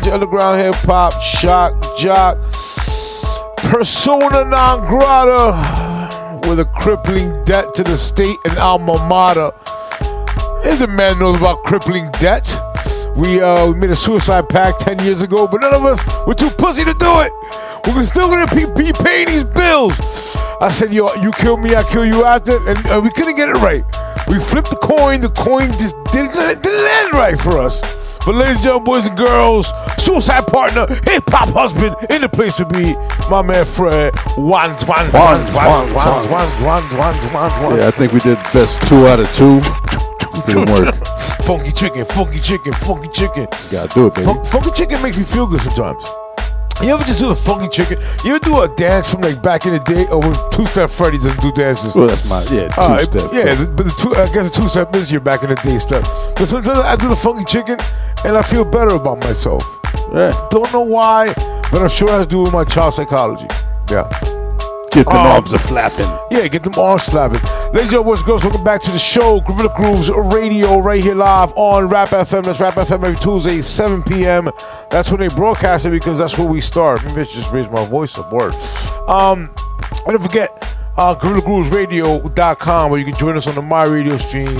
your underground hip hop, shock, jock, persona non grata, with a crippling debt to the state and alma mater. Every man knows about crippling debt. We uh, made a suicide pact 10 years ago, but none of us were too pussy to do it. We're still gonna be, be paying these bills. I said, yo, you kill me, I kill you after, and uh, we couldn't get it right. We flipped the coin, the coin just didn't, didn't land right for us. But ladies and gentlemen, boys and girls, suicide partner, hip hop husband, in the place to be, my man Fred. One, one, one, one, one, one, one, one, one, one. Yeah, I think we did best two out of two. Didn't work. Funky chicken, funky chicken, funky chicken. Gotta do it, baby. Fun- funky chicken makes me feel good sometimes. You ever just do the funky chicken? You ever do a dance from like back in the day? Or when Two Step Freddy doesn't do dances? Well, that's my yeah two Uh, step. yeah, the- but the two, I guess the two step is your back in the day stuff. But sometimes I do the funky chicken and I feel better about myself. yeah. Don't know why, but I'm sure it has to do with my child psychology. Yeah. Get the Um, arms a flapping. Yeah, get them arms slapping. Ladies and gentlemen, boys and girls, welcome back to the show. Gorilla Grooves Radio right here live on Rap FM. That's Rap FM every Tuesday, 7 p.m. That's when they broadcast it because that's where we start. Maybe I should just raise my voice up. Word. Um, and don't forget, uh, GorillaGroovesRadio.com where you can join us on the My Radio stream,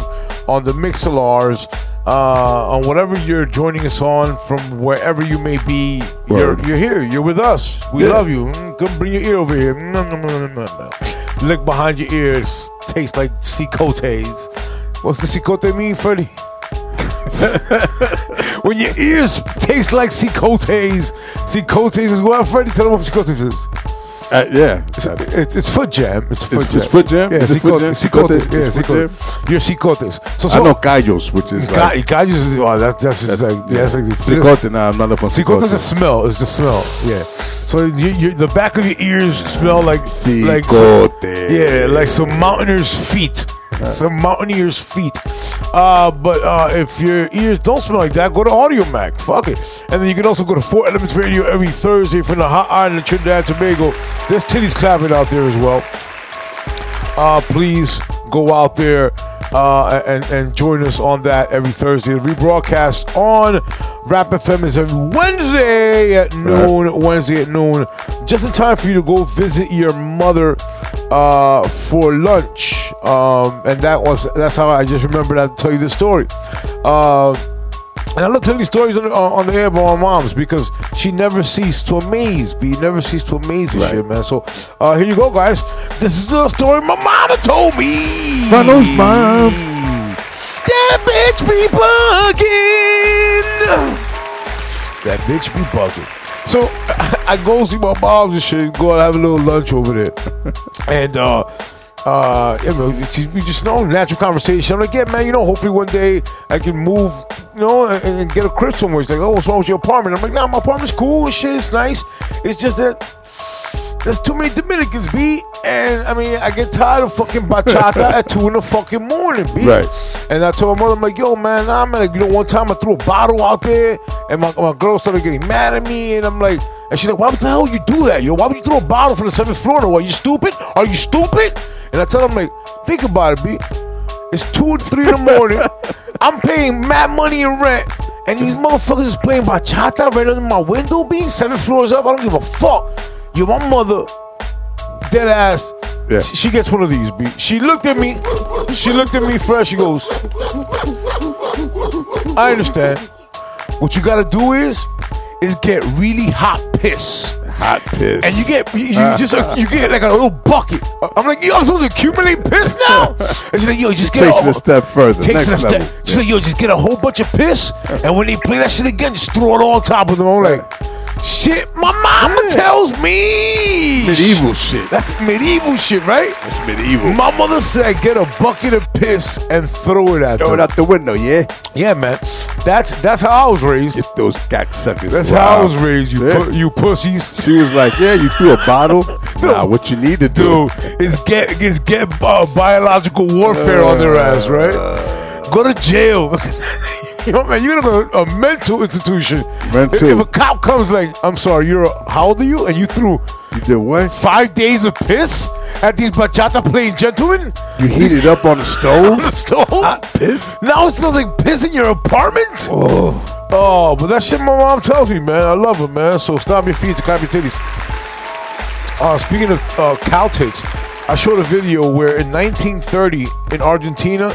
on the Mixlars, uh, on whatever you're joining us on from wherever you may be. You're, you're here. You're with us. We Yeah. love you. Mm, Come bring your ear over here. Look behind your ears. Tastes like sicotes. What's the sicote mean, Freddie? when your ears taste like sicotes, sicotes is what, Freddie? Tell them what sicotes is. Uh, yeah. It's, it's foot jam. It's foot It's- jam. it's foot jam? Yeah, Is it sicote, foot jam? sicote. Sicote? Yeah, It's foot sicote. You're sicotes. So, I know callos, which is like Callos is oh, that's that's, just like yeah, that's like sicote. Nah, I'm not up on Sicote is a smell. It's the smell. Yeah. So you, you, the back of your ears smell like like some, yeah, like some mountaineers' feet. Some mountaineers' feet. Uh, but uh, if your ears don't smell like that, go to Audiomack. Fuck it. And then you can also go to Four Elements Radio every Thursday from the hot island of Trinidad and Tobago. There's titties clapping out there as well uh, please go out there uh, and, and join us on that every Thursday. The rebroadcast on Rap FM is every Wednesday at noon. Wednesday at noon, just in time for you to go visit your mother uh, for lunch. Um, and that was that's how I just remembered to tell you the story. Uh, and I love telling stories on, on, the air about my mom's because she never ceased to amaze me. Never ceased to amaze me, Right. shit, man. So uh, here you go, guys. This is a story my mama told me. Funnels, mom. That bitch be bugging. That bitch be bugging. So I go see my mom's and shit. Go and have a little lunch over there, and uh, uh, you know, we just know natural conversation. I'm like, yeah, man, you know, hopefully one day I can move, you know, and, and get a crib somewhere. It's like, oh, what's wrong with your apartment? I'm like, nah, my apartment's cool and shit. It's nice. It's just that there's too many Dominicans, B. And I mean, I get tired of fucking bachata at two in the fucking morning, B. Right. And I told my mother, I'm like, yo, man, I'm like, you know, one time I threw a bottle out there, and my, my girl started getting mad at me, and I'm like, and she's like, why the hell you do that, yo? Why would you throw a bottle from the seventh floor? Are you stupid? Are you stupid? And I tell them, like, think about it, B. It's two or three in the morning. I'm paying mad money in rent. And these motherfuckers is playing bachata right under my window, B. Seven floors up. I don't give a fuck. Yo, my mother, dead ass. Yeah. She, gets one of these, B. She looked at me. She looked at me fresh. She goes, I understand. What you gotta do is, is get really hot piss. Hot piss. and you get you, you just uh, you get like a little bucket. I'm like, yo, I'm supposed to accumulate piss now. And she's like, yo, just get takes a, it a step further. Takes next it a level. step. She's like, yo, just get a whole bunch of piss, and when they play that shit again, just throw it all on top of them. I'm like, shit, my mama Yeah. tells me Medieval shit. That's medieval shit, right? That's medieval. My mother said, get a bucket of piss and throw it at Throw them. it out the window, yeah. Yeah, man. That's that's how I was raised. Get those cocksuckers. That's Wow. how I was raised. You Yeah. pu- you pussies. She was like, "Yeah, you threw a bottle. nah, what you need to do, Dude, is get is get uh, biological warfare on their ass, right? Go to jail. you know, man, you're go to a mental institution. Mental. If, if a cop comes like, I'm sorry, you're a, how old are you? And you threw you did what? five days of piss at these bachata playing gentlemen You heat it up on the on stove. the stove. Hot piss. Now it smells like piss in your apartment. Oh, Oh, but that shit my mom tells me, man. I love her, man. So stomp your feet to clap your titties. Uh, speaking of uh, cow tits, I showed a video where in 1930 in Argentina,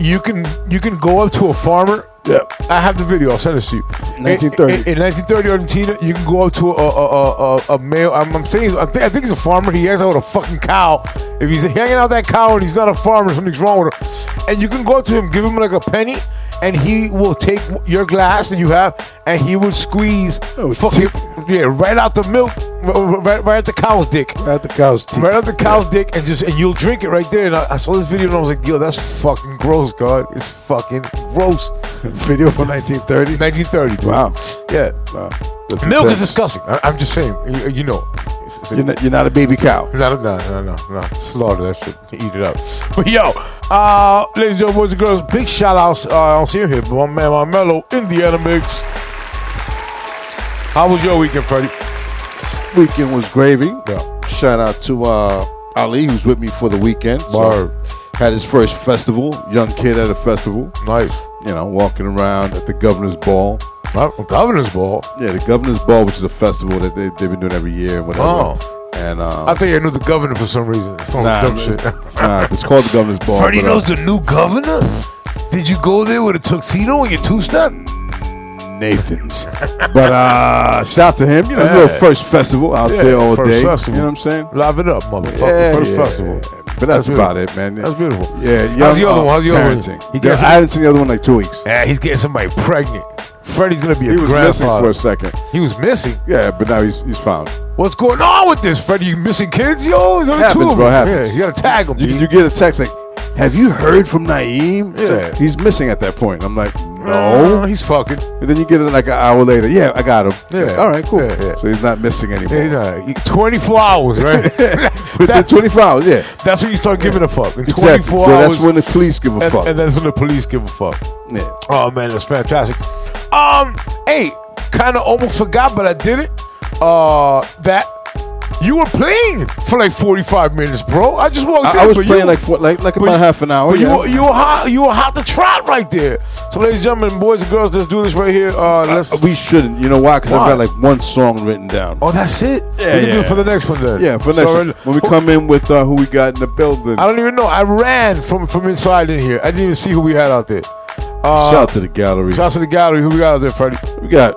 you can you can go up to a farmer. yeah. I have the video. I'll send it to you. 1930. In, in 1930 Argentina, you can go up to a a, a, a, a male. I'm, I'm saying I, I think he's a farmer. He hangs out with a fucking cow. If he's hanging out with that cow and he's not a farmer, something's wrong with him. And you can go up to him, give him like a penny, and he will take your glass that you have, and he will squeeze Oh, fucking yeah right out the milk, right, right at the cow's dick. right At the cow's teeth. Right out the cow's dick, and just and you'll drink it right there. And I, I saw this video and I was like, "Yo, that's fucking gross, God. It's fucking gross." Video from 1930. 1930. Wow. Yeah. Wow. That's Milk is disgusting. I, I'm just saying. You, you know. You're not, you're not a baby cow. No, no, no, no, no. Slaughter that shit. Eat it up. But yo, uh, ladies and gentlemen, boys and girls, big shout outs. Uh, I don't see him here, but my man Marmello, Indiana Mix. How was your weekend, Freddie? Weekend was gravy. Yeah. Shout out to uh, Ali, who's with me for the weekend. So, had his first festival. Young kid at a festival. Nice. You know, walking around at the governor's ball. Governor's Ball. Yeah, the governor's ball, which is a festival that they, they've been doing every year and whatever. Oh. And uh, I think I knew the governor for some reason. Some nah, dumb shit. nah, it's called the governor's ball. Freddie but, uh, knows the new governor? Did you go there with a tuxedo and your two step? Nathan's. but uh, shout to him. You know, Yeah. little first festival out Yeah, there all first day. festival. You know what I'm saying? Live it up, motherfucker. Yeah, First yeah. festival. But that's, That's about it, man. That's beautiful. Yeah, How's the other uh, one? How's the other one? He Yeah, I haven't seen the other one in like two weeks. Yeah, he's getting somebody pregnant. Freddie's gonna be a He was missing grandfather. for a second. He was missing. Yeah, but now he's he's found. What's going on with this, Freddie? You missing kids, yo? There's only two Happens, of bro. them. Happens. Yeah, you gotta tag them. You, you get a text like, "Have you heard from Naeem?" Yeah. he's missing at that point. I'm like, no, he's fucking. And then you get it like an hour later. Yeah, I got him. Yeah. All right, cool. Yeah, yeah. So he's not missing anymore. Yeah, you 24 hours, right? That's, 24 hours, yeah. that's when you start giving a fuck. In Exactly. 24 Well, hours. that's when the police give a and, fuck. and that's when the police give a fuck. yeah. Oh man, that's fantastic. Um, hey, kind of almost forgot, but I did it. Uh, that you were playing for like forty five minutes, bro. I just walked in. I, I was playing you, like for, like like about you- half an hour. But yeah. you were, you were hot. You were hot to trot right there. So, ladies and gentlemen, boys and girls, let's do this right here. Uh, let's. Uh, we shouldn't. You know why? Because? I've got like one song written down. oh, that's it. Yeah, we can do it for the next one then. Yeah, for next So, one. when we come in with uh, who we got in the building. I don't even know. I ran from from inside in here. I didn't even see who we had out there. Uh, Shout out to the gallery. shout out to the gallery. Who we got out there, Freddie? We got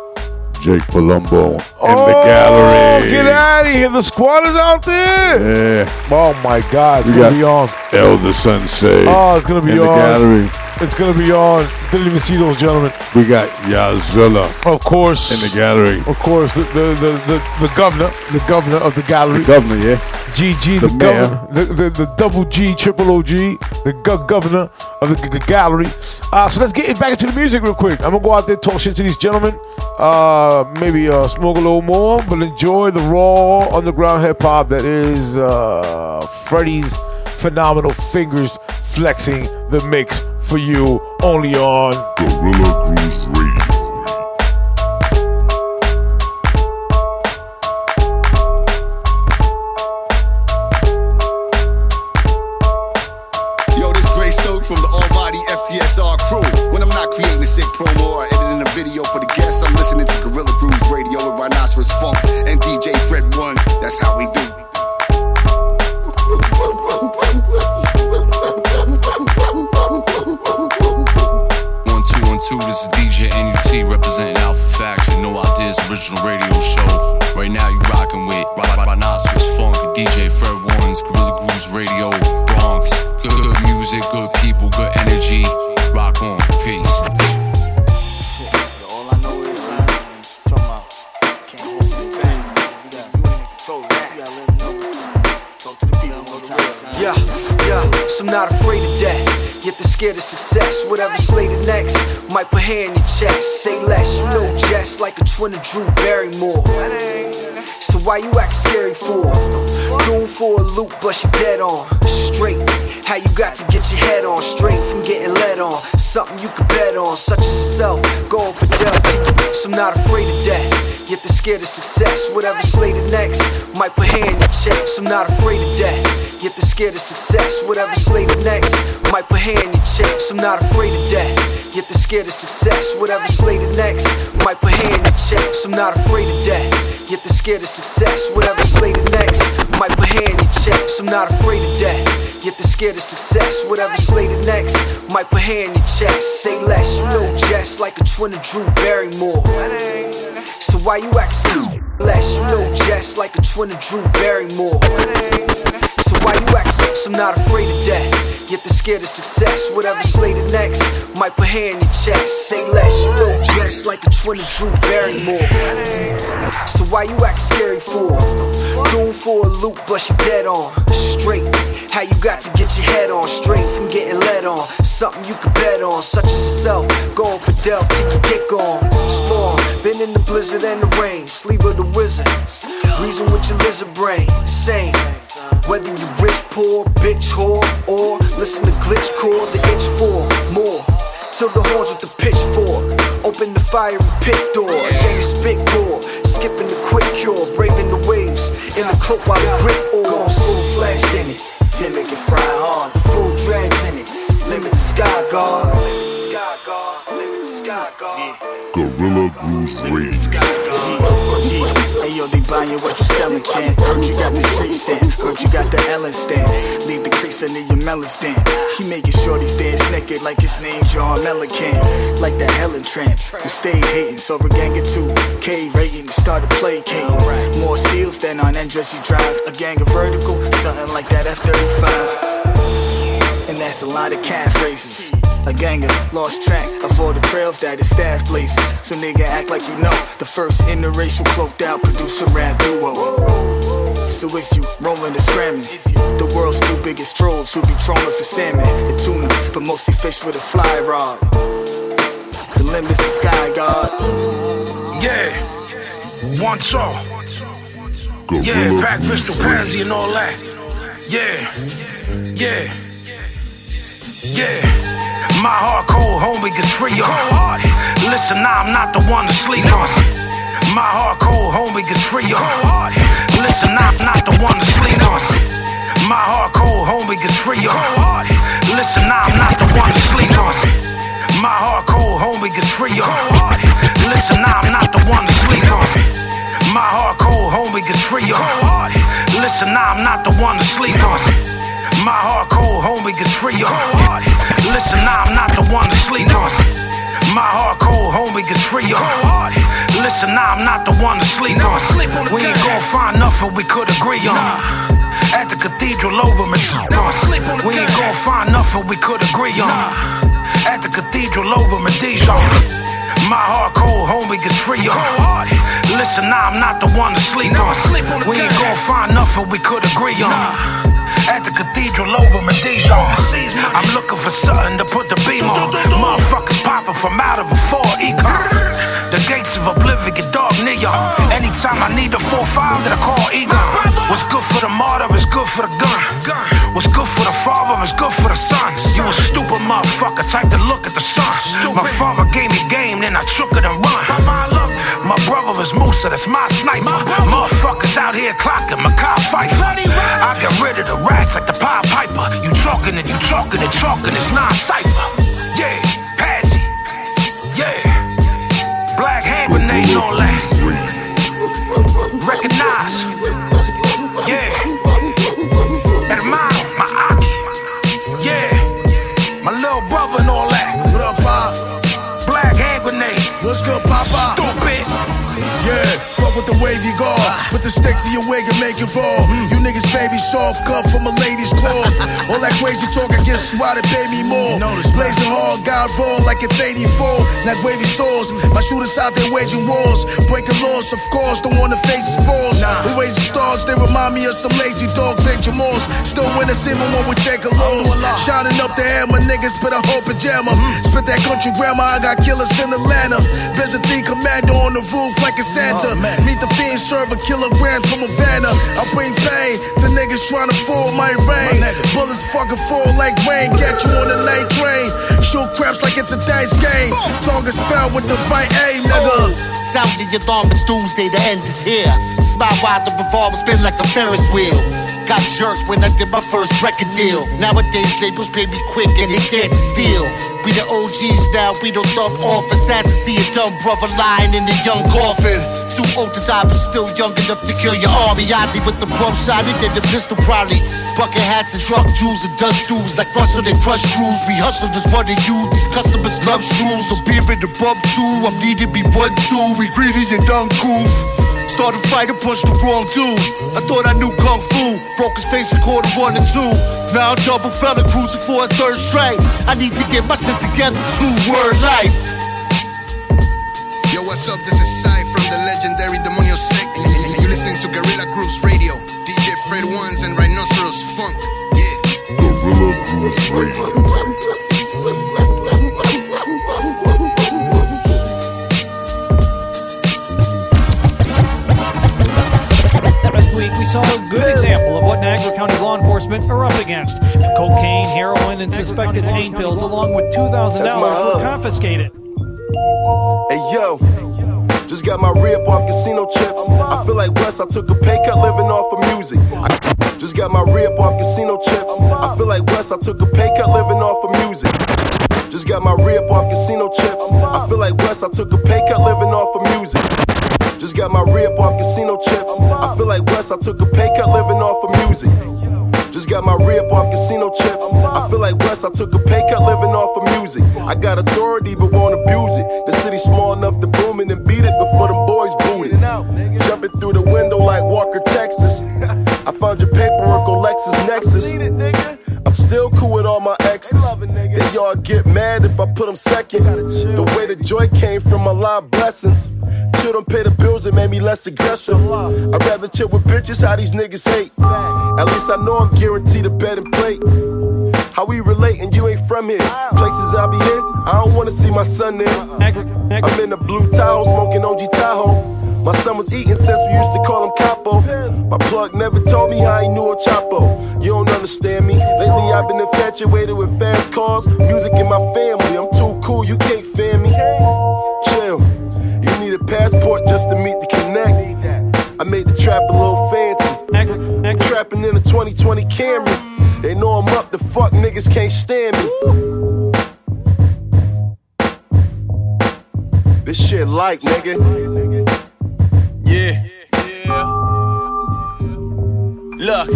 Jake Palumbo in oh, the gallery. Get out of here. The squad is out there. Yeah, Oh my God, it's gonna got- be on. Elder Sensei Oh, it's gonna be in the on. gallery. It's gonna be on. Didn't even see those gentlemen. We got Yazilla Of course, in the gallery. of course, the the, the the the governor, the governor of the gallery, Governor, yeah. GG, the, the governor, the, the the double G, triple OG, the go- governor of the, g- gallery. Uh, so let's get it back into the music real quick. I'm gonna go out there talk shit to these gentlemen. Uh, maybe uh, smoke a little more, but enjoy the raw underground hip hop that is uh, Freddie's phenomenal fingers flexing the mix for you only on Gorilla Grooves Radio. Why you act scary for? Doing for a loop, but you dead on. Straight, how you got to get your head on. Straight from getting led on. Something you can bet on, such as yourself. Going for fidelity. So I'm not afraid of death. Yet they're scared of success. Whatever slated next, might put hand in your chest. So I'm not afraid of death. Yet they're scared of success. Whatever slated next, might put hand in chest. I'm not afraid of death. Yet they're scared of success. Whatever slated next, might put hand in chest. I'm not afraid of death. Yet they're scared of success. Whatever slated next, might put hand in chest. I'm not afraid of death. Yet they're scared of success. Whatever slated next, might put hand in chest. Say less, you know, just like a twin of Drew Barrymore. So why you act so less? You know, just like a twin of Drew Barrymore. Why you act so I'm not afraid of death. Yet they're scared of success. Whatever slated next, might put hand in your chest. Say less, you know, just like a twin of Drew Barrymore. So why you act scary for? Doing for a loop, but you dead on. Straight, how you got to get your head on. Straight from getting led on. Something you can bet on, such as yourself. Going for Delph till you dick on. Spawn, been in the blizzard and the rain. Sleep with the wizard. Reason with your lizard brain. Same. Whether you rich, poor, bitch, whore, or listen to glitch core, the itch for more. Till the horns with the pitchfork. Open the fire and pit door. Gang spit gore. Skipping the quick cure. Braving the waves. In the cloak while the grip oars. Full fledged in it. Timid and fry hard. Full dredge in it. Limit the sky guard. Sky guard. Limit the sky guard. Gorilla Grooves Radio. Yo, they buying what you selling, champ. Heard you got the street scent. Heard you got the Ellen stand. Leave the crease under your melon stand. He making sure these dance naked like his name John Melican. Like the Helen Tramp. We stayed hating, so we're gang of two. K rating, started placating. More steals than on N Jersey Drive. A gang of vertical, something like that F 35. And that's a lot of calf races. A gang of lost track of all the trails that his staff blazes. So nigga act like you know the first interracial cloaked out producer rap duo. So it's you rolling and scramming. The world's two biggest trolls who be trolling for salmon and tuna, but mostly fish with a fly rod. The limit's the sky god. Yeah, one saw. Yeah, pack pistol, pansy, and all that. Yeah, yeah, yeah. My heart cold, homie gets free on. Listen, now I'm not the one to sleep on. My heart cold, homie gets free on. Listen, now I'm not the one to sleep on. My heart cold, homie gets free on. Listen, now I'm not the one to sleep on. My heart cold, homie gets free on. Listen, now I'm not the one to sleep on. My heart cold, homie gets free on. Listen, now I'm not the one to sleep on. My heart cold, homie gets free on. Listen, I'm not the one to sleep on. My heart cold, homie gets free on. Listen, I'm not the one to sleep on. We ain't gon' find nothing we could agree on. At the cathedral over me, we ain't gon' find nothing we could agree on. At the cathedral over me. My heart cold, homie gets free on. Listen, I'm not the one to sleep on. We ain't gon' find nothing we could agree on. At the cathedral over me, Dijon. I'm looking for something to put the beam on. Motherfuckers popping from out of a four econ. The gates of oblivion, get dark neon. Anytime I need a 4-5 that I call Egon. What's good for the martyr is good for the gun. What's good for the father is good for the son. You a stupid motherfucker, type to look at the sun. My father gave me game, then I took it and run. My brother is Musa, that's my sniper. Motherfuckers out here clocking Makai Pfeiffer. I get rid of the rats like the Pied Piper. You talking and you talking and talking, it's non cipher. Yeah, Patsy. Yeah. Black hand grenade and all that. Recognize. Yeah. Hermano, my Aki. Yeah. My little brother and all that. What up, Pop? Black hand grenade. What's good, Papa? Stupid. Yeah, with the wavy guard. Put the stick to your wig and make it fall. You niggas baby soft cut from a lady's cloth. All that crazy talk, I get swatted, pay me more. Blazing hard, God roll like it's 84. Not wavy swords. My shooters out there waging wars. Breaking laws, of course, don't wanna face the balls. We raising stars, they remind me of some lazy dogs and Jamals. Still winners even when we take a loss. Shining up the hammer, niggas spit a whole pajama. Spit that country grammar, I got killers in Atlanta. Byzantine commando on the roof like a Santa. Meet the fiend, serve a kilograms from Havana. I bring pain to niggas trying to fool my rain. Bullets fucking fall like rain, get you on the night train. Shoot craps like it's a dice game. Targets fell with the right aim, nigga. Oh, sound in your thumb, it's doomsday, the end is here. Smile while the revolver spin like a Ferris wheel. Got jerked when I did my first record deal. Nowadays, labels pay me quick and scared to steal. We the OGs now, we don't thump off. It's sad to see a dumb brother lying in the young coffin. Too old to die, but still young enough to kill your army. Ozzy with the bump shot, he did the pistol probably. Bucket hats and truck jewels and dust dudes like Russell they crush crews. We hustle this for the youth. These customers love shoes. So beer in the bump too. I'm need to be one two. We greedy and done goof. Started fight and punched the wrong dude. I thought I knew kung fu. Broke his face in quarter one and two. Now I'm double fella cruising for a third strike. I need to get my shit together. Two word life. Yo, what's up? This is Sai from the legendary Demonio Sect, and and you're listening to Gorilla Grooves Radio. DJ Fred Ones and Rhinoceros Funk. Yeah. Gorilla Grooves Radio. Week, we saw a good example of what Niagara County law enforcement are up against. Cocaine, heroin, and suspected pain pills, along with $2,000 That's my were hub. confiscated. Hey yo, just got my rip off casino chips. I feel like West, I took a pay cut living off of music. I just got my rip off casino chips. I feel like West, I took a pay cut living off of music. Just got my rip off casino chips. I feel like West, I took a pay cut living off of music. Just got my rip off casino chips. I feel like West, I took a pay cut living off of music. Just got my rip off casino chips. I feel like West, I took a pay cut living off of music. I got authority but won't abuse it. The city small enough to boom it and beat it before them boys boot it. Jumping through the window like Walker, Texas. I found your paperwork on LexisNexis. I'm still cool with all my exes. They y'all get mad if I put them second. The way the joy came from my live blessings. Chill don't pay the bills, it made me less aggressive. I'd rather chill with bitches, how these niggas hate. At least I know I'm guaranteed a bed and plate. How we relate and you ain't from here. Places I be in, I don't wanna see my son there. I'm in the blue towel, smoking OG Tahoe. My son was eating since we used to call him Capo. My plug never told me how he knew a Chapo. You don't understand me. Lately I've been infatuated with fast cars, music in my family. I'm too cool, you can't fan me. Chill. You need a passport just to meet the connect. I made the trap a little fancy. Trapping in a 2020 Camry. They know I'm up, the fuck niggas can't stand me. This shit light, nigga. Yeah. Look,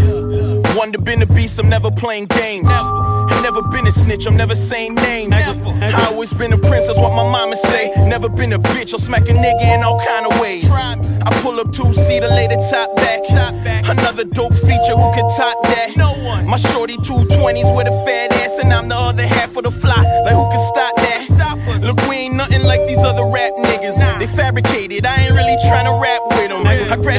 one to been a beast, I'm never playing games. I've never been a snitch, I'm never saying names. I always been a prince, that's what my mama say. Never been a bitch, I'll smack a nigga in all kind of ways. I pull up two seater, lay the top back. Another dope feature, who can top that? No one. My shorty two twenties with a fat ass, and I'm the other half of the fly. Like who can stop that? Look, we ain't nothing like these other rap niggas. They fabricated, I ain't really trying to rap with them. I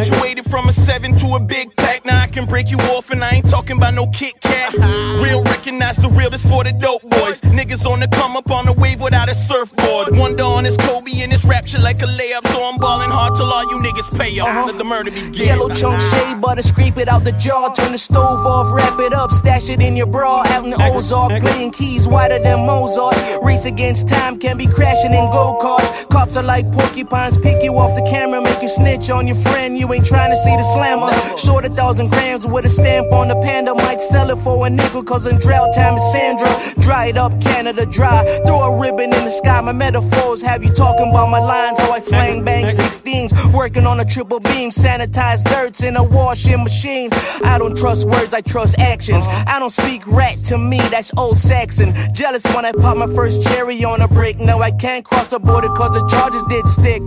graduated from a seven to a big pack. Now I can break you off, and I ain't talking about no Kit Kat. Real recognize the real, this for the dope boys. Niggas on the come up on the wave without a surfboard. One on his Kobe and it's rapture like a layup. So I'm balling hard till all you niggas pay up. Uh-huh. Let the murder begin. Yellow chunk shade butter, scrape it out the jar, turn the stove off, wrap it up, stash it in your bra. Out in the Ozark, playing keys whiter than Mozart. Race against time, can be crashing in go karts. Cops are like porcupines, pick you off the camera, make you snitch on your friend. You ain't trying to see the slammer. Short a thousand grams with a stamp on the panda, might sell it for a nickel, cause in drought time is Sandra. Dry it up, Canada dry. Throw a ribbon in the sky. My metaphors have you talking about my lines. How I slang bang 16s, working on a triple beam. Sanitized dirts in a washing machine. I don't trust words, I trust actions. Uh-huh. I don't speak rat to me, that's old Saxon. Jealous when I pop my first cherry on a brick. No, I can't cross the border cause the charges did stick,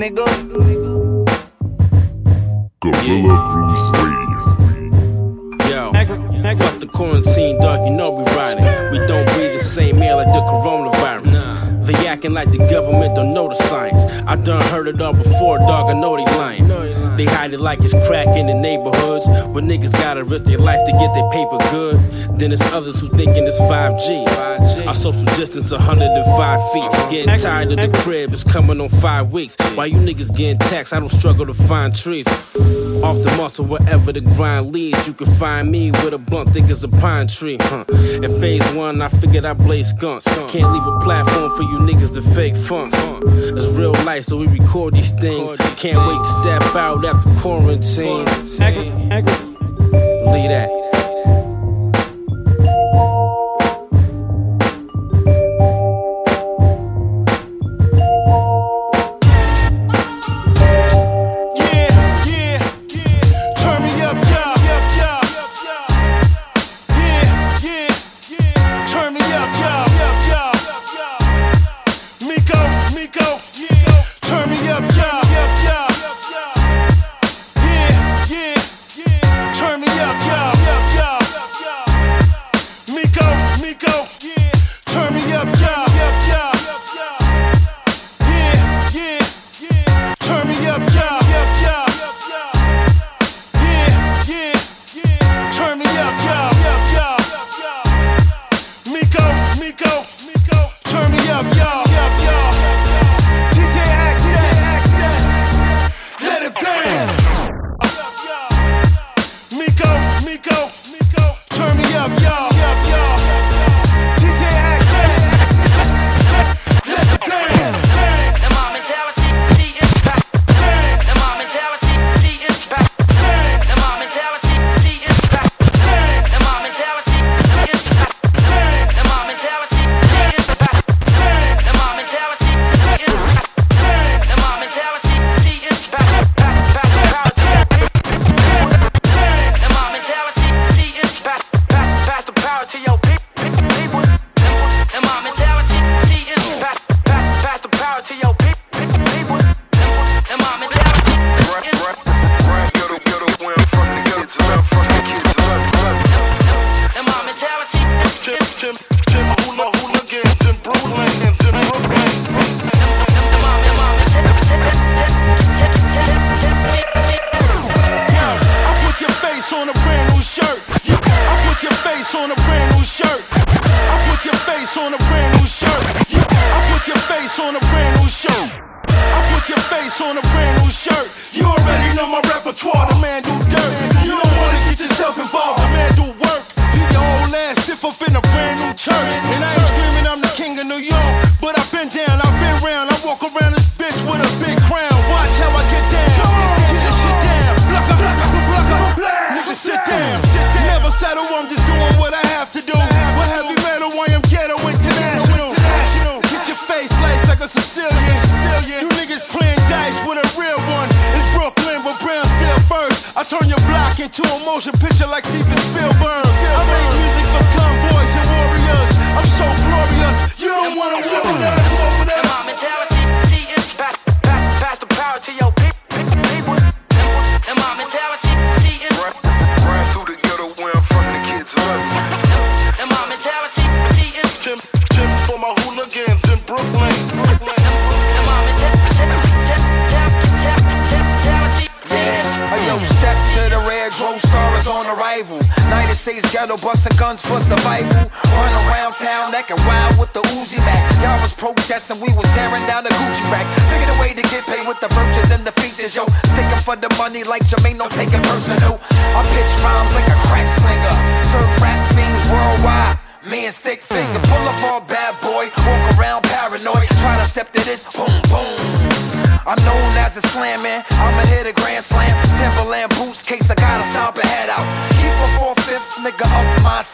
nigga. Gorilla Grooves Radio. Yo, fuck the quarantine, dog, you know we riding. We don't breathe the same air like the coronavirus. They acting like the government don't know the science. I done heard it all before, dog. I know they lying. They hide it like it's crack in the neighborhoods. When niggas gotta risk their life to get their paper good. Then there's others who thinking it's 5G. Our social distance 105 feet. Getting tired of the crib, it's coming on five weeks. While you niggas getting taxed, I don't struggle to find trees. Off the muscle, wherever the grind leads, you can find me with a blunt thick as a pine tree. Huh. In phase one, I figured I blaze guns. Can't leave a platform for you niggas the fake funk. It's real life, so we record these things. Can't wait to step out after quarantine. Leave that.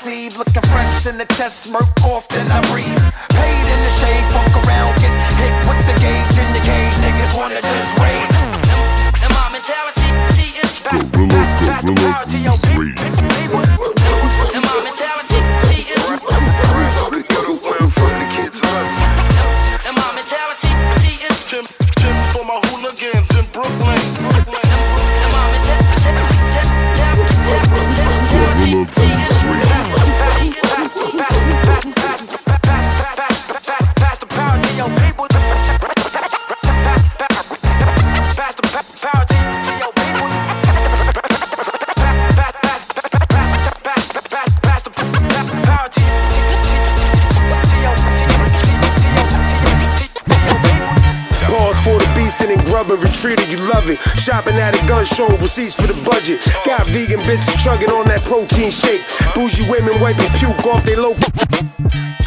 Eve. Looking fresh in the test, smirk off, then I breathe. Paid in the shade, fuck around, get hit with the gauge. Shopping at a gun show, receipts for the budget. Got vegan bitches chugging on that protein shake. Bougie women wiping puke off their low.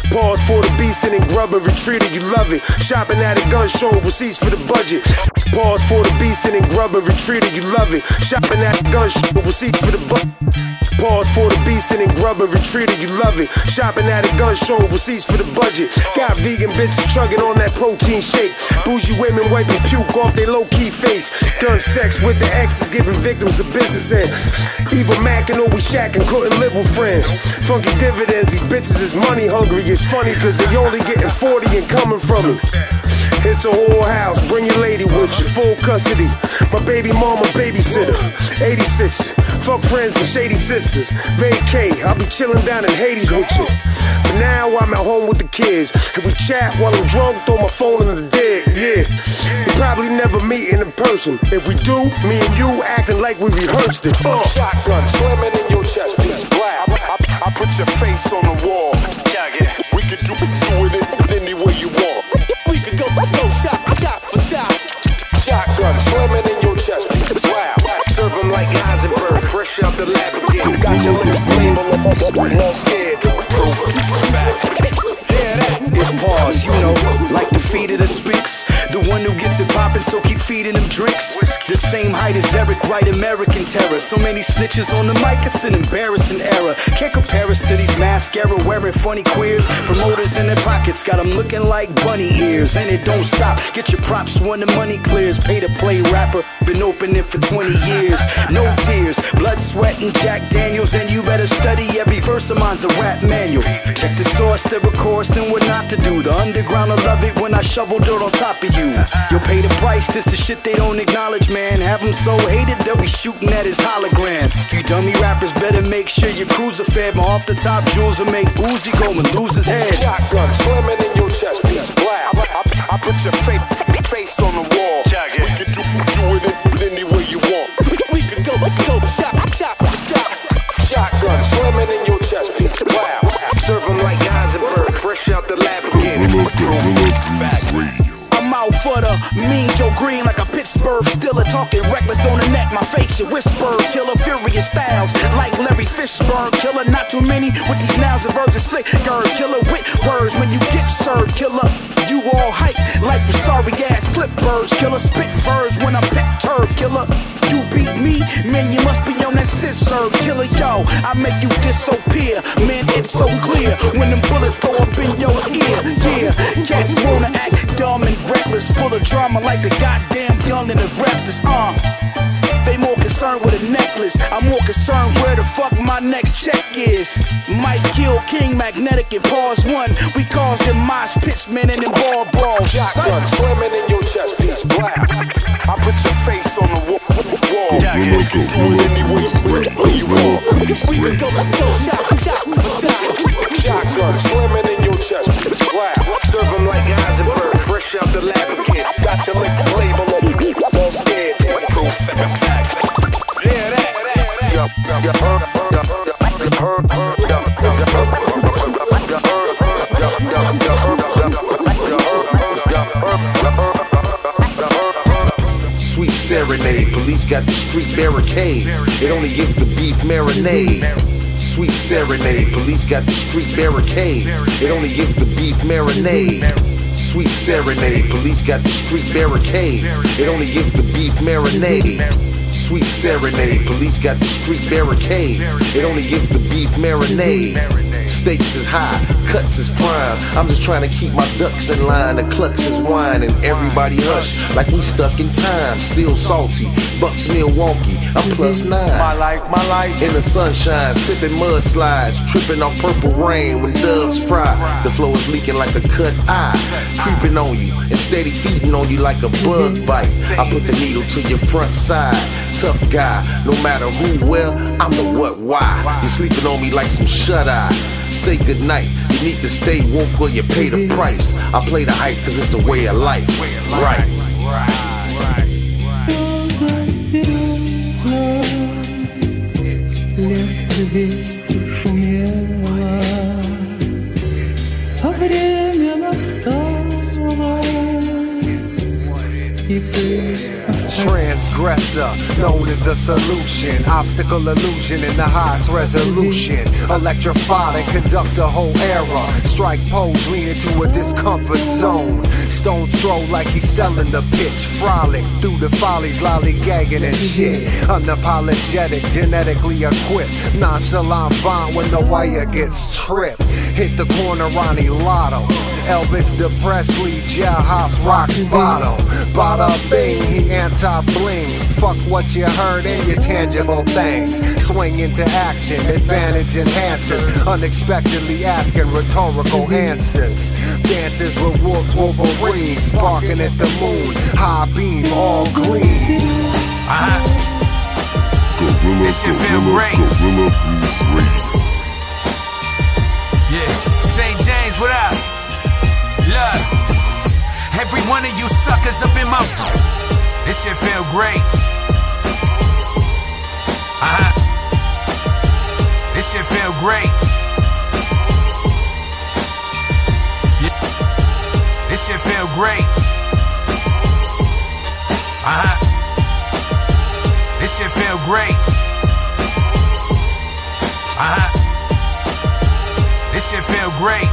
Pause for the beast and then grub and retreated, you love it. Shopping at a gun show, receipts for the budget. Pause for the beast and then grub and retreated, you love it. Shopping at a gun show, receipts for the budget. Pause for the beast and then grub and retreated, you love it. Shopping at a gun show, receipts for the budget. Got vegan bitches chugging on that protein shake. Bougie women wiping puke off their low key face. Gun sex with the exes, giving victims a business end. Evil Mac and we shacking, couldn't live with friends. Funky dividends, these bitches is money hungry. It's funny cause they only getting 40 and coming from me. It's a whole house, bring your lady with you, full custody. My baby mama babysitter, 86. Fuck friends and shady sisters. Vacay, I'll be chilling down in Hades with you. For now, I'm at home with the kids. If we chat while I'm drunk, throw my phone in the dig. Yeah, we probably never meet in person. If we do, me and you acting like we rehearsed it. Uh. Shotgun slamming in your chest piece. Black. I, I, I put your face on the wall. We could do, do it all scared. So keep feeding them drinks. The same height as Eric White, American terror. So many snitches on the mic, it's an embarrassing era. Can't compare us to these mascara wearing funny queers. Promoters in their pockets got them looking like bunny ears. And it don't stop. Get your props when the money clears. Pay to play rapper, been opening for 20 years. No tears, blood, sweat, and Jack Daniels. And you better study every verse of mine's a rap manual. Check the source, the course, and what not to do. The underground I love it when I shovel dirt on top of you. You'll pay the price, this is shit they don't acknowledge, man. Have them so hated, they'll be shooting at his hologram. You dummy rappers better make sure your crews are fed. My off the top jewels will make Uzi go and lose his head. Shotgun slamming in your chest piece. Black. I, I, I put your fa- face on the wall. We can do, do it in any way you want. We can go, go shot, shot for shot. Shotgun slamming in your chest piece. Wow. Serve 'em like Heisenberg, fresh out the lab again. I'm out for the mean Joe Greene like a Pittsburgh Steeler talking reckless on the net. My face, you whisper, killer furious styles like Larry Fishburne. Killer, not too many with these nouns and verbs and slick. Girl, killer with words when you get served. Killer, you all hype like the sorry ass clippers. Killer, spit verbs when I'm pit turd. Killer, you beat me, man, you must be on that scissor. Killer, yo, I make you disappear. Man, it's so clear when them bullets go up in your ear. Yeah, cats wanna act dumb and reckless, full of drama like the goddamn young and the restless. Uh. They more concerned with a necklace. I'm more concerned where the fuck my next check is. Might kill King Magnetic and pause one. We caused them mosh pits, men, and them ball brawls. Shotgun slamming in your chest piece. Black. I put your face on the wa- wall. We could do it any way, way you want. We could go, go shot, shot for shot. Shotgun slamming in your chest piece. Black. Serve 'em like Heisenberg, fresh out the lab again. Got your lick label up, all scared. Proof fact. Yeah, that. You heard. Sweet serenade, police got the street barricades. It only gives the beef marinade. Sweet serenade, police got the street barricades. It only gives the beef marinade. Sweet serenade, police got the street barricades. It only gives the beef marinade. Sweet serenade, police got the street barricades. It only gives the beef marinade. Stakes is high, cuts is prime. I'm just trying to keep my ducks in line. The clucks is whining, everybody hush like we stuck in time. Still salty, Bucks Milwaukee. I'm plus nine. My life, my life. In the sunshine, sipping mudslides, tripping on purple rain when doves fry. The flow is leaking like a cut eye, creeping on you and steady feeding on you like a bug mm-hmm. bite. I put the needle to your front side. Tough guy, no matter who, well, I'm the what, why. You're sleeping on me like some shut eye. Say goodnight. You need to stay woke or you pay the mm-hmm. price. I play the hype cause it's the way of life. Right. а время настало, и ты Transgressor, known as a solution. Obstacle illusion in the highest resolution. Electrify and conduct a whole era. Strike pose, lean into a discomfort zone. Stones throw like he's selling the pitch. Frolic through the follies, lollygagging and shit. Unapologetic, genetically equipped. Nonchalant vine when the wire gets tripped. Hit the corner, Ronnie Lotto. Elvis the Presley, jailhouse rock bottom. Bada bing, he anti bling. Fuck what you heard in your tangible things. Swing into action, advantage enhances. Unexpectedly asking rhetorical answers. Dances with wolves, wolverines, barking at the moon. High beam, all green. Uh-huh. Gorilla, This shit feel gorilla, great. gorilla Groove Radio. Yeah, St. James, what up? Look, every one of you suckers up in my. This shit feel great. Uh huh. This shit feel great. Yeah. This shit feel great. Uh huh. This shit feel great. Uh huh. Shit feel great.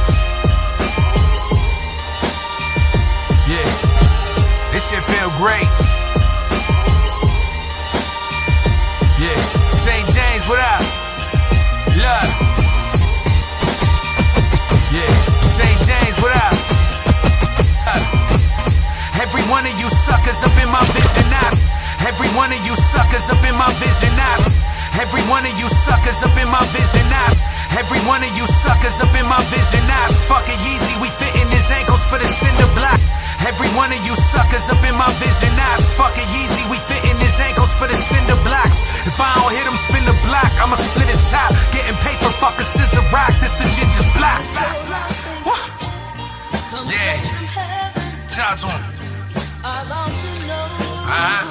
Yeah. This shit feel great. Yeah. St. James, what up? Look. Yeah. St. James, what up? Uh. Every one of you suckers up in my vision now. Every one of you suckers up in my vision now. Every one of you suckers up in my vision now. Every one of you suckers up in my vision. Fuck it Yeezy, we fitting his ankles for the cinder block. Every one of you suckers up in my vision. Fuck it Yeezy, we fitting his ankles for the cinder blocks. If I don't hit him, spin the block, I'ma split his top. Getting paper, fuck a scissor rock. This the ginger's block. Yeah. Talk to him. Uh-huh.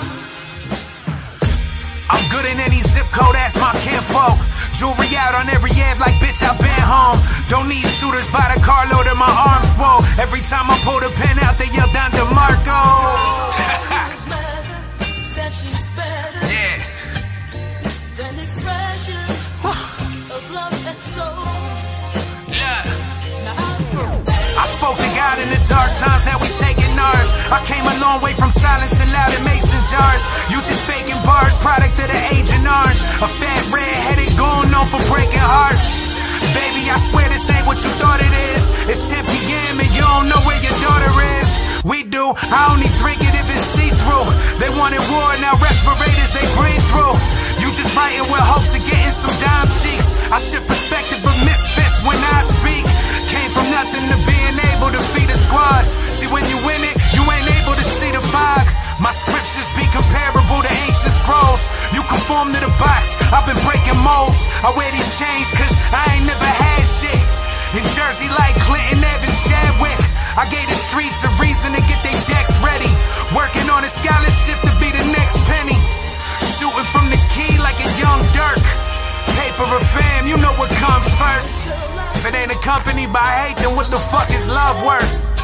I'm good in any zip code, that's my kinfolk. Jewelry out on every ad like bitch, I've been home. Don't need shooters by the carload and my arms swole. Every time I pull the pen out, they yell down to Marco. yeah. I spoke to God in the dark times, I came a long way from silence and loud in mason jars. You just faking bars, product of the Agent Orange. A fat red-headed going on for breaking hearts. Baby, I swear this ain't what you thought it is. It's 10 p.m. and you don't know where your daughter is. We do, I only drink it if it's see-through. They wanted war, now respirators they breathe through. You just writing with hopes of getting some dime cheeks. I shift perspective, but misfits when I speak. Came from nothing to being able to feed a squad. When you win it, you ain't able to see the fog. My scriptures be comparable to ancient scrolls. You conform to the box, I've been breaking molds. I wear these chains cause I ain't never had shit. In Jersey, like Clinton, Evans, Chadwick. I gave the streets a reason to get their decks ready. Working on a scholarship to be the next penny. Shooting from the key like a young Dirk. Paper or fam, you know what comes first. If it ain't accompanied by hate, then what the fuck is love worth?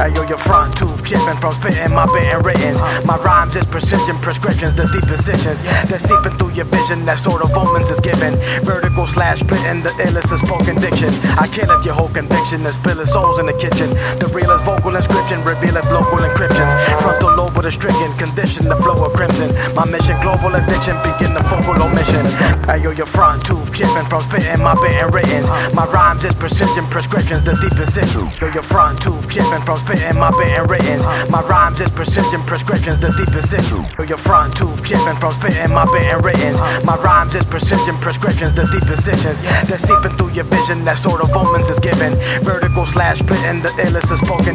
Hey yo, your front tooth chipping from spitting my bitten writtens. My rhymes is precision, prescriptions, the deep positions. That's seeping through your vision, that sort of omens is given. Vertical slash spitting the illest of spoken diction. I kill it, your whole conviction is spilling souls in the kitchen. The realest vocal inscription revealeth local encryptions. Frontal lobe with a stricken condition, the flow of crimson. My mission, global addiction, begin the focal omission. Ayo, your front tooth chipping from spitting my bit and writtens. My rhymes is precision, prescriptions, the deep incision. Yo, your front tooth chipping from spitting my bit and writtens. My rhymes is precision, prescriptions, the deep incision. Yo, your front tooth chipping from spitting my bit and writtens. My rhymes is precision, prescriptions, the deepest deep They're seeping through your vision, that sort of omens is given. Vertical slash splitting the illest of spoken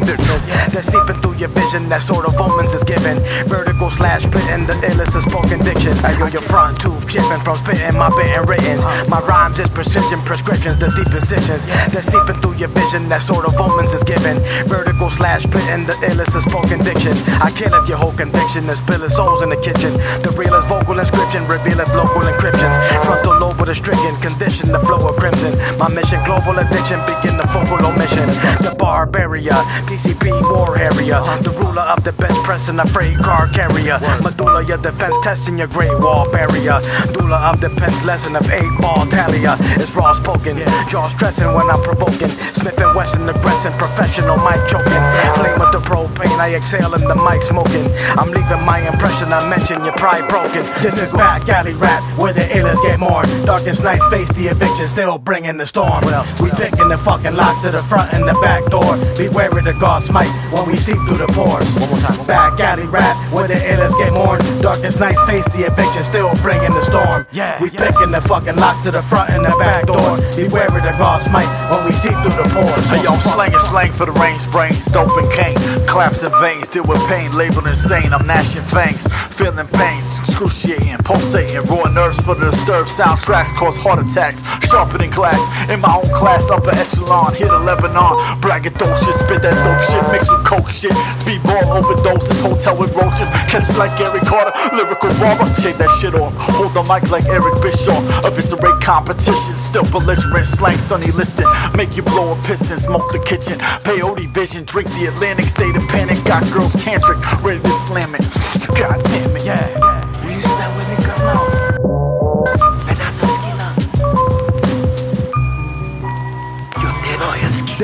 They're seeping through your vision, that sort of omens is given. Vertical slash splitting the illest of spoken diction. Ayo, your front tooth chipping from spitting my bit and writtens. My rhymes is precision, prescriptions, the deep They're seeping through your vision, that sort of omens is given. Vertical slash splitting the illest of spoken diction. I kill it, your whole conviction, the spilling souls in the kitchen. The realest vocal inscription revealeth local encryptions. Frontal lobe with a stricken condition, the flow of crimson. My mission, global addiction, begin the focal omission. The barbaria, PCP war harrier. The ruler of the bench pressing a freight car carrier. Medulla, your defense testing your great wall barrier. Doula of the pen's lesson of eight ball talia. It's raw spoken, jaw stressing when I'm provoking. Smith and Wesson aggressing, professional mic choking. Flame with the propane, I exhale in the mic smoking. I'm leaving my impression, I mention your pride broken. This is back alley rap, where the illest get more. Darkest nights face the eviction, still bringing the storm. We picking the fucking locks to the front and the back door. Beware of the God smite when we seep through the pores. One more time. Back alley rap, where the illest get more. Darkest nights face the eviction, still bringing the storm. Yeah, we picking the fucking locks to the front and the back door. Beware of the God smite when we seep through the pores. Hey, yo, I'm slanging slang for the range, brains, dope and cane. Claps and veins, deal with pain, labeled insane. I'm gnashing fangs, feeling pains, excruciating, pulsating. Raw nerves for the disturbed soundtracks cause heart attacks. Sharpening glass in my own class, upper echelon. Hit a Lebanon, braggadocious, spit that dope shit, mixed with coke shit. Speedball overdoses, hotel with roaches. Catch like Gary Carter, lyrical barber. Shake that shit off. Hold the mic like Eric Bischoff. Eviscerate competition, still belligerent. Slang sunny listed. Make you blow a piston, smoke the kitchen. Peyote vision, drink the Atlantic, state of panic. Got girls tantric, ready to slam it. God damn it, yeah.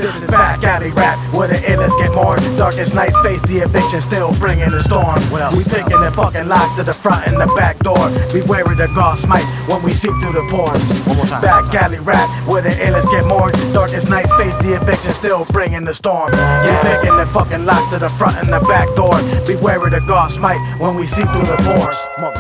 This is back alley rap, where the illest get more. Darkest nights face the eviction, still bringing the storm. Well, We picking the fucking locks to the front and the back door. Beware of the God smite when we seep through the pores. Back alley rap, where the illest get more. Darkest nights face the eviction, still bringing the storm. We picking the fucking locks to the front and the back door. Beware of the God smite when we seep through the pores.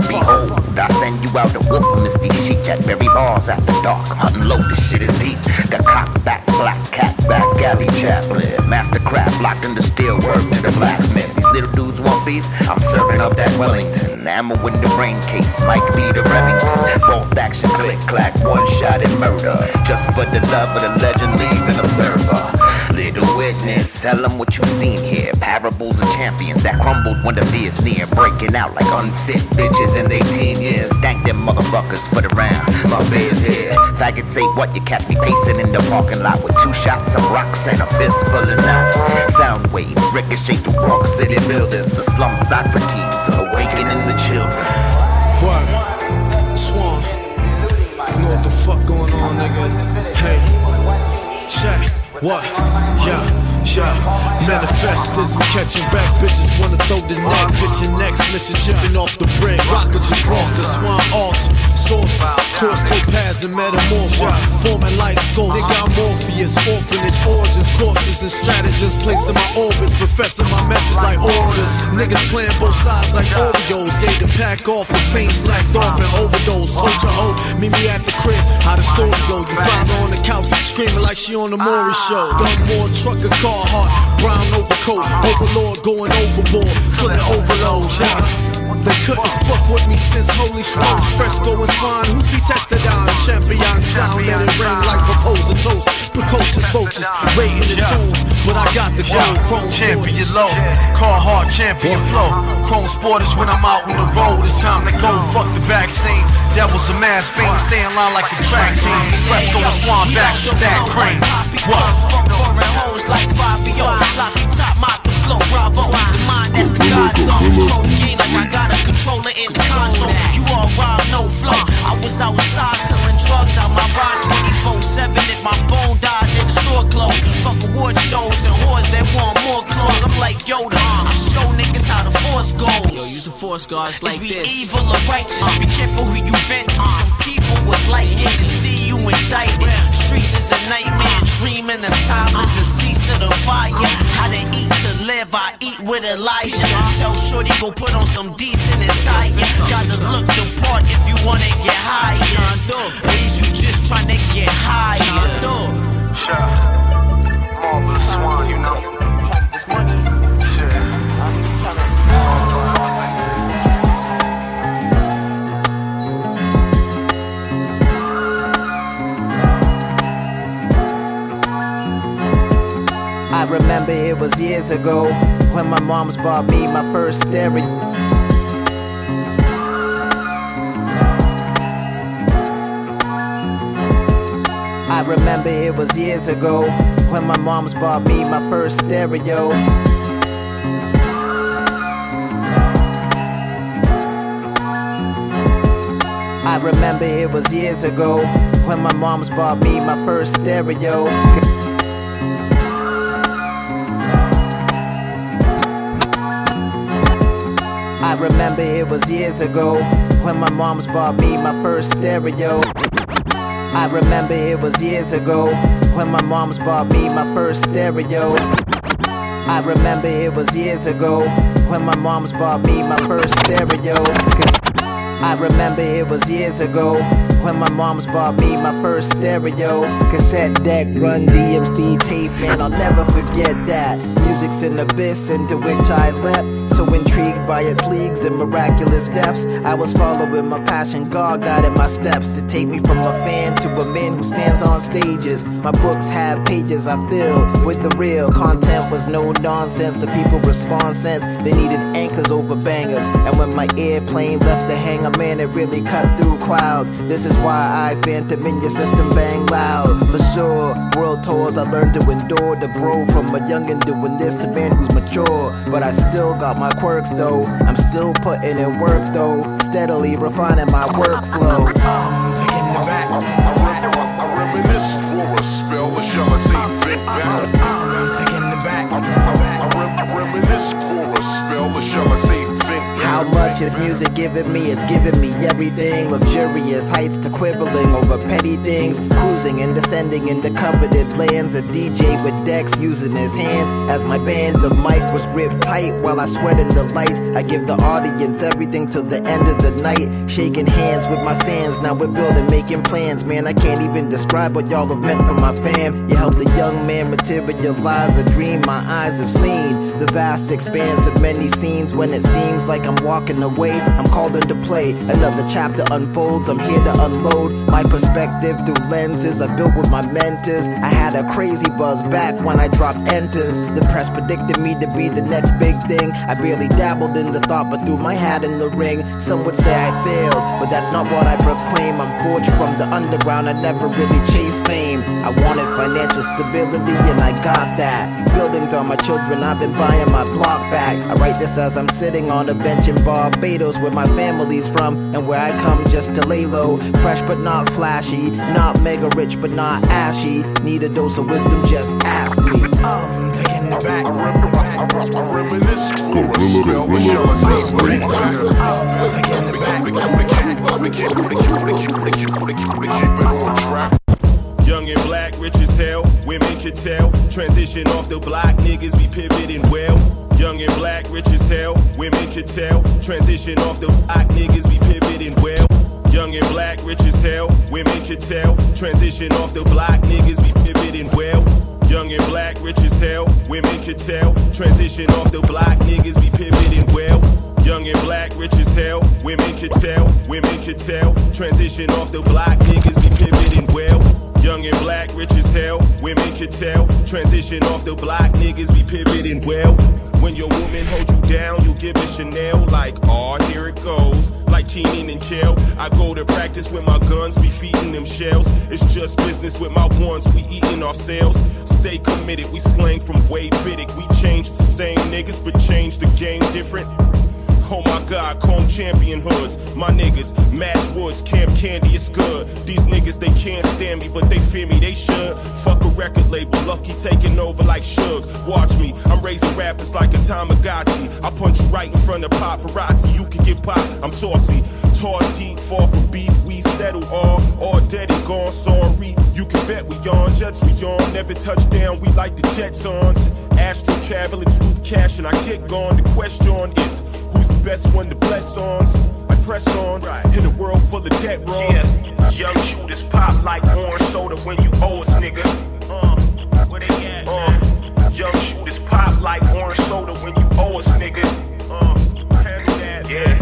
Behold, I send you out the wolf of misty sheep that bury bars after dark. Hunting low, this shit is deep. The cock back, black cat, back alley chaplain. Mastercraft locked in the steel work to the blacksmith. These little dudes want beef. I'm serving up that Wellington. Ammo in the brain case, Mike B to Remington. Bolt action, click clack, one shot and murder. Just for the love of the legend, leave an observer. Little witness, tell them what you've seen here. Parables of champions that crumbled when the fear's near. Breaking out like unfit bitches in their teen years. Thank them motherfuckers for the round. My beer's here. Faggots say what? You catch me pacing in the parking lot with two shots, some rocks, and a fist full of nuts. Sound waves ricochet through Bronx City buildings. The slum Socrates awakening the children. What? Swan. You know what the fuck going on, nigga? Hey. Check. What? Yeah. Yeah, manifestors and catching rap bitches wanna throw the neck, pitching next mission, chipping off the brick. Rock of Gibraltar, Swan Altar, sources, cross topaz and metamorpha, forming light scope. Nigga, I'm Morpheus, orphanage, origins, corpses and stratagems placed in my orbit, professing my message like orders. Niggas playing both sides like Oreos, gave the pack off, the faint slacked off and overdose. Told your hoe, meet me at the crib, how the story go. You find her on the couch, screaming like she on the Maury show. Done more trucker car brown overcoat, overlord going overboard, it overloads. Yeah. They couldn't fuck with me since Holy Smokes, Fresco and Swan, Hoofy tested on champion sound, let it ring like proposal toast. Precocious vultures, rating the tunes, but I got the gold, chrome Champion low, car hard champion flow. Chrome sporters when I'm out on the road. It's time to go. Fuck the vaccine. Devils a mass fiend, stay in line like the track team. Fresco and Swan back to stack cream. What? Foreign hoes like Fabio, sloppy top, mop the flow, bravo. The mind that's the god zone. Control the game like I got a controller in the console. You all wild, no flaw. I was outside selling drugs out my ride 24-7 and my phone died store clothes. Fuck award shows and whores that want more clothes. I'm like Yoda. I show niggas how the force goes. Yo, use the force guards like be this. evil or righteous. Be careful who you vent to. Some people would like it to see you indicted. Streets is a nightmare. Dreaming the silence and cease to the fire. How to eat to live, I eat with Elijah. Tell Shorty go put on some decent attire. Gotta look the part if you wanna get higher. Is you just trying to get higher? Marvelous swan, you know. This money, shit. I remember it was years ago when my mom's bought me my first stereo. I remember it was years ago when my mom's bought me my first stereo. I remember it was years ago when my mom's bought me my first stereo. I remember it was years ago when my mom's bought me my first stereo. I remember it was years ago when my mom's bought me my first stereo. I remember it was years ago when my mom's bought me my first stereo. Cause I remember it was years ago when my mom's bought me my first stereo. Cassette deck, Run-DMC tape, man, I'll never forget that. Music's an abyss into which I leapt. So intrigued by its leagues and miraculous depths, I was following my passion. God guided my steps to take me from a fan to a man who stands on stages. My books have pages I fill with the real content was no nonsense. The people respond sense they needed anchors over bangers. And when my airplane left the hangar, man, it really cut through clouds. This is why I phantom in your system bang loud. For sure, world tours I learned to endure to grow from a youngin' doing this to man who's mature. But I still got my quirks though. I'm still putting in work though. Steadily refining my workflow. How music giving me? It's giving me everything. Luxurious heights to quibbling over petty things. Cruising and descending into coveted lands. A DJ with decks using his hands. As my band, the mic was gripped tight while I sweat in the lights. I give the audience everything till the end of the night. Shaking hands with my fans. Now we're building, making plans. Man, I can't even describe what y'all have meant for my fam. You helped a young man materialize a dream my eyes have seen. The vast expanse of many scenes when it seems like I'm walking away. I'm called into play. Another chapter unfolds. I'm here to unload my perspective through lenses I built with my mentors. I had a crazy buzz back when I dropped enters. The press predicted me to be the next big thing. I barely dabbled in the thought, but threw my hat in the ring. Some would say I failed, but that's not what I proclaim. I'm forged from the underground. I never really chased fame. I wanted financial stability, and I got that. Buildings are my children. I've been buying my block back. I write this as I'm sitting on a bench in Barbados, where my family's from, and where I come just to lay low. Fresh but not flashy, not mega rich but not ashy. Need a dose of wisdom? Just ask me. I'm taking the back. I reminisce for a spell, or shall I say, vent back? I'm taking the back. Young and black, rich as hell, women could tell. Transition off the block, niggas be pivoting well. Young and black, rich as hell, women could tell. Transition off the block, niggas be pivoting well. Young and black, rich as hell, women could tell. Transition off the block, niggas be pivoting well. Young and black, rich as hell, women could tell. Transition off the block, niggas be pivoting well. Young and black, rich as hell, women could tell. Women could tell. Transition off the block, niggas be pivoting well. Young and black, rich as hell, women could tell. Transition off the block, niggas be pivoting well. When your woman hold you down, you give it Chanel like, oh, here it goes. Like Keenan and Kel, I go to practice with my guns, be feeding them shells. It's just business with my ones, we eating off sales. Stay committed, we slang from way biddick. We changed the same niggas, but changed the game different. Oh my god, chrome champion hoods. My niggas, Match Woods, Camp Candy, it's good. These niggas, they can't stand me, but they fear me, they should. Fuck a record label, lucky taking over like Suge. Watch me, I'm raising rappers like a Tamagotchi. I punch you right in front of paparazzi, you can get popped. I'm saucy. Toss heat, fall for beef, we settle all. All dead and gone, sorry. You can bet we on, jets we on. Never touch down, we like the Jetsons. Astro traveling, scoop cash, and I kick gone. The question is, who's best one to bless on? I press on, in a world full of debt wrongs. Yeah. Young shooters pop like orange soda when you owe us, nigga. Uh, where they at, uh, young shooters pop like orange soda when you owe us, nigga. Uh, that, yeah.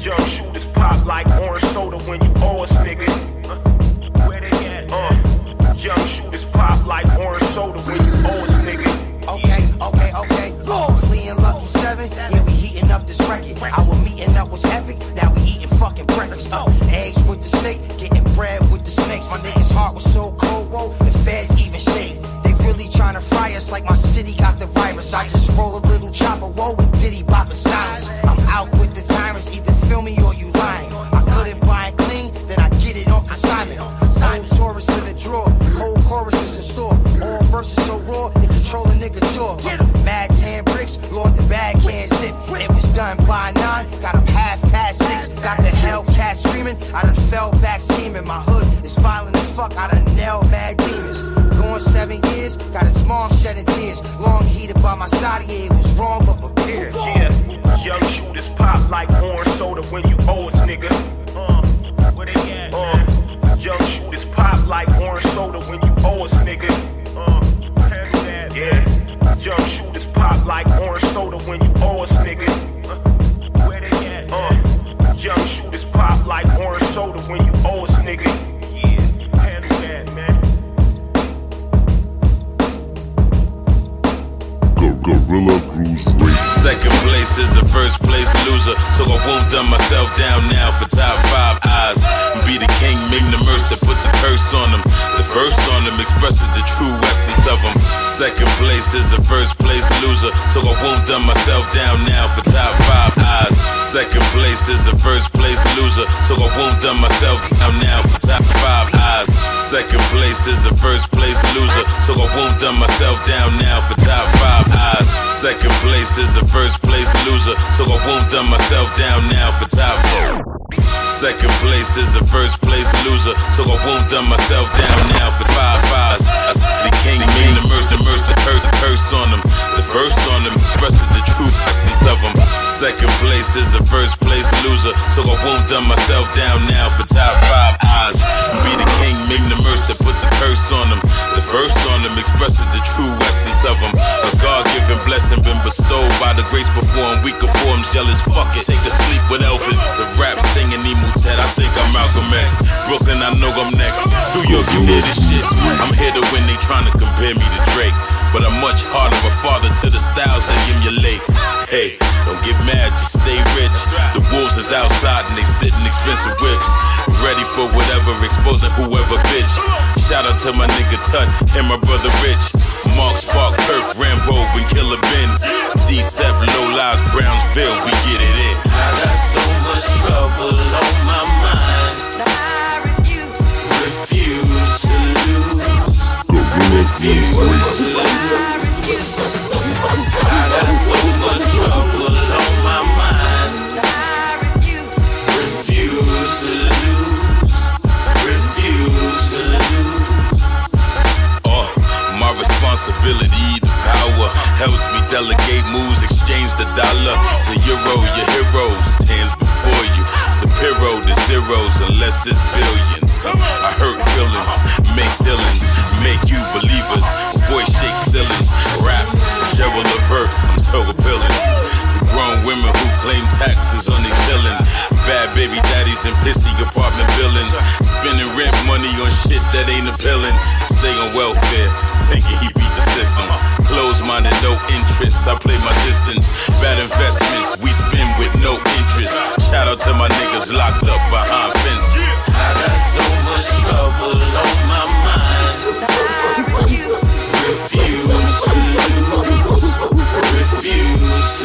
Young shooters pop like orange soda when you owe us, nigga. Uh, where they at, uh, young shooters pop like orange soda when you owe us, seven. Yeah, we heating up this record. Our meeting up was epic. Now we eating fucking breakfast. Oh, uh, eggs with the steak, getting bread with the snakes. My nigga's heart was so cold, whoa, the feds even shake. They really trying to fry us like my city got the virus. I just roll a little chopper, whoa, and diddy bop a silence. By nine, got him half past six. Got the Hellcat screaming, I done fell back scheming. My hood is violent as fuck, I done nailed mad demons. Seven years, got his mom shedding tears. Long heated by my side, yeah, it was wrong but prepared. Yeah, young shooters pop like orange soda when you owe us, nigga. Uh, uh, young shooters pop like orange soda when you owe us, nigga. Uh, yeah. Young shooters pop like orange soda when you owe us, nigga. Young shooters pop like orange soda when you owe us, nigga. Yeah, handle that, man. Gorilla Grooves Radio. Second place is the first place loser, so I won't dumb myself down now for top five eyes. Be the king, Ming the mercy, put the curse on them. The verse on them expresses the true essence of them. Second place is the first place loser, so I won't dumb myself down now for top five eyes. Second place is the first place loser, so I won't dumb myself down now for top five eyes. Second place is the first place loser, so I won't dumb myself down now for top five eyes. Second place is the first place loser, so I won't dumb myself down now for top four. Second place is the first place loser, so I won't dumb myself down now for five fives. The king, me, the mercy, the mercy, the curse, the curse on them. The verse on them expresses the true of them. Second place is the first place loser, so I won't dumb myself down now for top five eyes. Be the king, Ming the mercy, put the curse on them. The verse on them expresses the true essence of them. A God given blessing been bestowed by the grace in weaker forms. Jealous, fuck it. Take a sleep with Elvis. The rap singing Emu Ted, I think I'm Malcolm X. Brooklyn, I know I'm next. New York, you hear this shit. I'm here to win, they trying to compare me to Drake. But I'm much harder a father to the styles they emulate. Hey, don't get mad, just stay rich. The wolves is outside and they sit in expensive whips. Ready for whatever, exposing whoever bitch. Shout out to my nigga Tut and my brother Rich. Mark Spark, Turf, Rambo, and Killer Ben. D7, Low Lives, Brownsville, we get it in. I got so much trouble on my mind. Refuse to lose. I got so much trouble on my mind. Refuse to lose. Refuse to lose. Uh, my responsibility, the power helps me delegate moves, exchange the dollar to euro. Your heroes hands before you. Supero to zeros unless it's billions. I hurt feelings, make dealings, make you believers. Voice shake ceilings, rap Gerald Levert. I'm so appealing to grown women who claim taxes on their killing. Bad baby daddies and pissy apartment buildings. Spending rent money on shit that ain't appealing. Stay on welfare, thinking he beat the system. Close minded, no interest. I play my distance. Bad investments, we spend with no interest. Shout out to my niggas locked up behind fences. I got so much trouble on my mind.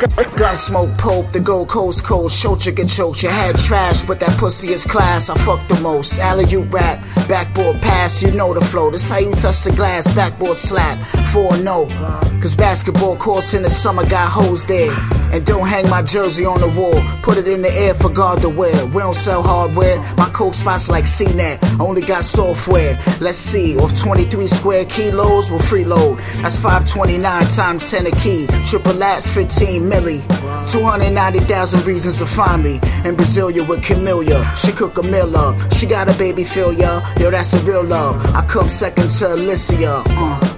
to lose. Gunsmoke Pope, the Gold Coast cold, Shocha can choke your head trash, but that pussy is class. I fuck the most. Alley you rap, backboard pass, you know the flow. This how you touch the glass, backboard slap. 4 no. Oh, cause basketball courts in the summer got hoes there. And don't hang my jersey on the wall. Put it in the air for God to wear. We don't sell hardware. My coke spots like CNET. Only got software. Let's see. Off 23 square kilos with freeload. That's 529 times 10 a key. Triple Lats 15 milli. 290,000 reasons to find me. In Brasilia with Camellia. She cook a meal up. She got a baby feel ya. Yo, that's a real love. I come second to Alicia. Uh.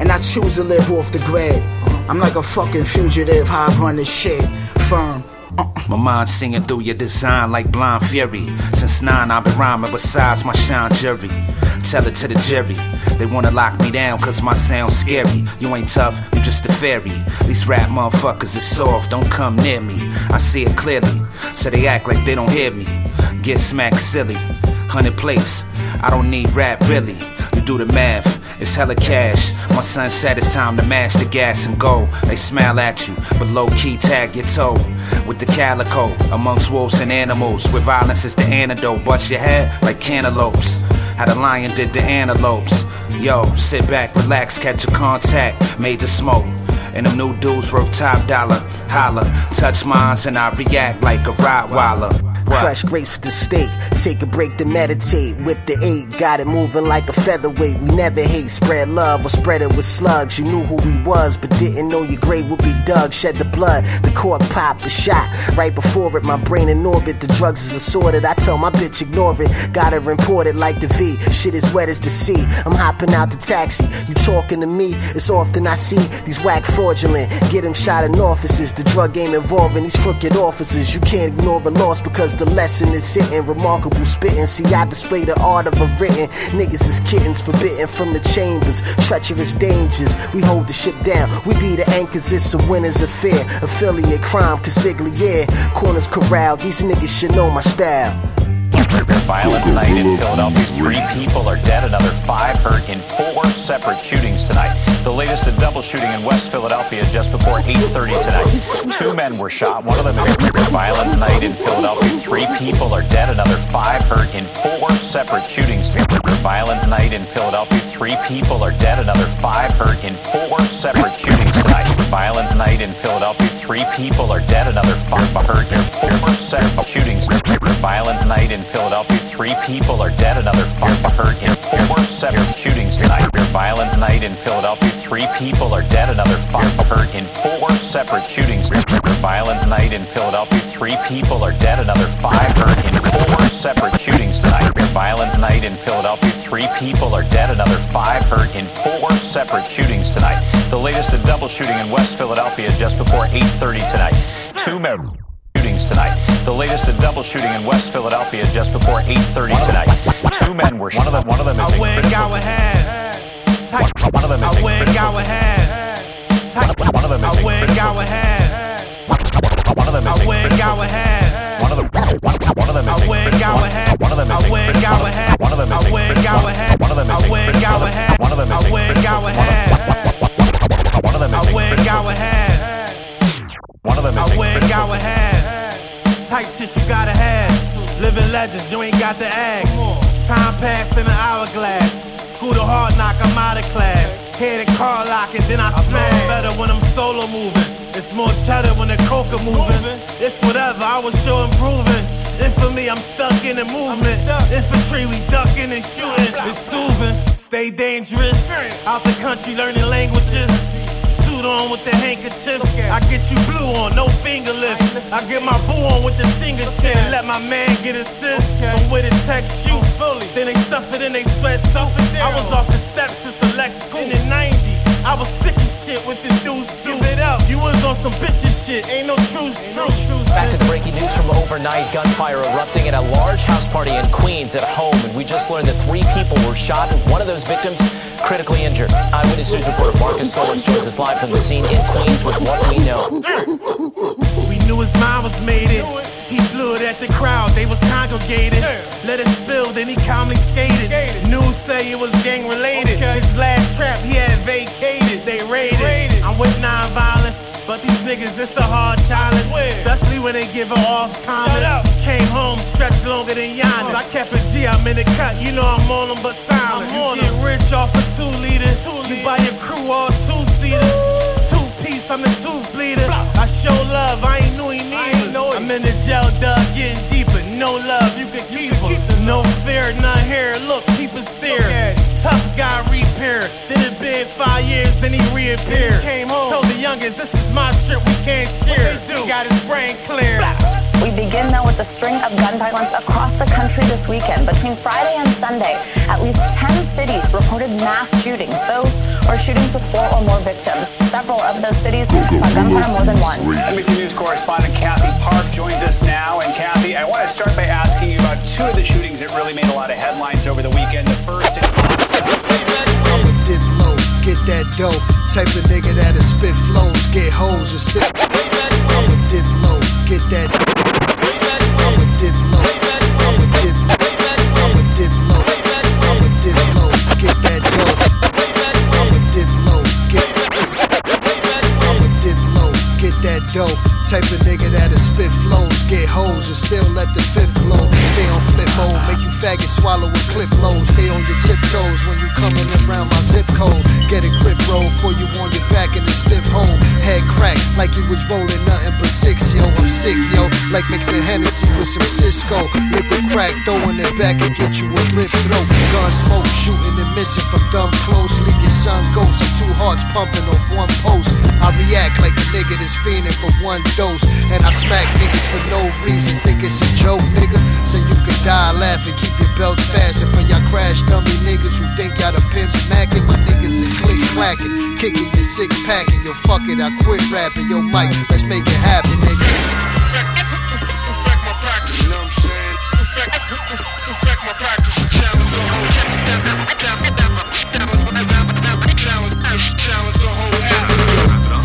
And I choose to live off the grid. I'm like a fucking fugitive, how I run this shit. Firm. My mind singing through your design like blind fury. Since nine, I've been rhyming besides my shine jury. Tell it to the jury. They wanna lock me down cause my sound's scary. You ain't tough, you just a fairy. These rap motherfuckers is soft, don't come near me. I see it clearly, so they act like they don't hear me. Get smacked silly. Hundred plates, I don't need rap really. You do the math, it's hella cash. My son said it's time to mash the gas and go. They smile at you, but low key tag your toe. With the calico, amongst wolves and animals. Where violence is the antidote, bust your head like cantaloupes. How the lion did the antelopes. Yo, sit back, relax, catch a contact, made the smoke. And them new dudes worth top dollar. Holla, touch mines and I react like a Rottweiler. Fresh grapes for the steak. Take a break to meditate. Whip the eight. Got it moving like a featherweight. We never hate. Spread love or spread it with slugs. You knew who we was, but didn't know your grave would be dug. Shed the blood. The cork popped the shot. Right before it, my brain in orbit. The drugs is assorted. I tell my bitch ignore it. Got it imported like the V. Shit is wet as the sea. I'm hopping out the taxi. You talking to me? It's often I see these whack fraudulent. Get him shot in offices. The drug game involving these crooked officers. You can't ignore a loss because the lesson is sitting. Remarkable spitting. See, I display the art of a written. Niggas is kittens forbidden from the chambers. Treacherous dangers. We hold the ship down. We be the anchors. It's a winner's affair. Affiliate crime. Consigliere. Corners corral. These niggas should know my style. Violent night in Philadelphia. Three people are dead, another five hurt in four separate shootings tonight. The latest a double shooting in West Philadelphia just before 8:30 tonight. Two men were shot. One of them is violent night in Philadelphia. Three people are dead, another five hurt in four separate shootings. Tonight. Violent night in Philadelphia. Three people are dead, another five hurt in four separate shootings tonight. Violent night in Philadelphia. Three people are dead, another five hurt in four separate shootings. Tonight. Violent night in Philadelphia. Three people are dead, another five hurt in four separate shootings tonight. Violent night in Philadelphia. Three people are dead, another five hurt in four separate shootings. Violent night in Philadelphia. Three people are dead, another five hurt in four separate shootings tonight. Violent night in Philadelphia. Three people are dead, another five hurt in four separate shootings tonight. The latest a double shooting in West Philadelphia just before 8:30 tonight. Two men news tonight. The latest a double shooting in West Philadelphia just before 8:30 tonight. Two men were shot. One of them, one of them is a critical. One of them is a critical. One of them is a critical. One of them is a critical. One of them, one of them is a critical. One of them is a critical. One of them is a critical. One of them is a critical. One of them is a critical. One of them is a critical. One of them is a critical. One of them is a critical. Type shit you gotta have. Living legends, you ain't got the ask. Time pass in an hourglass. School to hard knock, I'm out of class. Head and car lock and then I smash. Better when I'm solo moving. It's more cheddar when the coca moving. It's whatever, I was sure improving. Infamy, I'm stuck in the movement. Infantry, we ducking and shooting. It's soothing, stay dangerous. Out the country learning languages. Suit on with the handkerchief. I get you blue on, no finger lift. I get my boo on with the finger chin. and Let my man get assist. From where the tech shoot. Then they stuff it in they sweatsuit. I was off the steps since the Lex in the 90s. I was sticky shit with the deuce deuce. it up. You was on some bitches shit. Ain't no truth, truth. Back to the breaking news from overnight. Gunfire erupting at a large house party in Queens at home. And we just learned that three people were shot and one of those victims critically injured. Eyewitness News reporter Marcus Solis joins us live from the scene in Queens with what we know. Knew his mind was made it. He blew it at the crowd, they was congregated. Let it spill, then he calmly skated. News say it was gang related. His last trap he had vacated. They raided. I'm with non-violence. But these niggas, it's a hard challenge. Especially when they give it off comment. Came home stretched longer than Giannis. I kept a G, I'm in the cut. You know I'm on them, but silent. You get rich off of two liters. You buy your crew all two seaters. Two piece, I'm the tooth bleeder. I show love, I ain't knew he needed. I'm in the jail, dug, getting deeper. No love, you can keep her. No fear, none here. Look, keep it steer. Tough guy repair. Did it bid five years, then he reappeared. Came home. Told the youngest, this is my strip, we can't share. He got his brain clear. We begin now with a string of gun violence across the country this weekend. Between Friday and Sunday, at least 10 cities reported mass shootings. Those are shootings with four or more victims. Several of those cities saw gunfire more than once. NBC News correspondent Kathy Park joins us now. And Kathy, I want to start by asking you about two of the shootings that really made a lot of headlines over the weekend. The first in I'ma dip low, get that dough. Type of nigga that'll spit flows, get hoes and still. I'ma dip low, get that. I'ma dip low, I'ma dip, low, I'ma dip low, get that dough. I'ma dip low, get. That. Type of nigga that'll spit flows, get hoes and still let the fifth Stay on flip mode, make you faggot swallow a clip lows. Stay on your tiptoes when you coming around my zip code. Get a grip roll for you on your back in the stiff home. Head crack like you was rolling nothing but six, yo. I'm sick, yo. Like mixing Hennessy with some Cisco. Liquid crack, throwing it back and get you a lit throat. Gun smoke, shooting and missing from dumb close. Leave your son ghost. Two hearts pumping off one post. I react like a nigga that's fiending for one dose. And I smack niggas for no reason. Think it's a joke, nigga. So you can die laughing, keep your belt fastened for y'all crash dummy niggas who think y'all the pimp smacking. My niggas are click clacking, kicking your six packing. Yo, fuck it, I quit rapping. Yo, Mike, let's make it happen, nigga.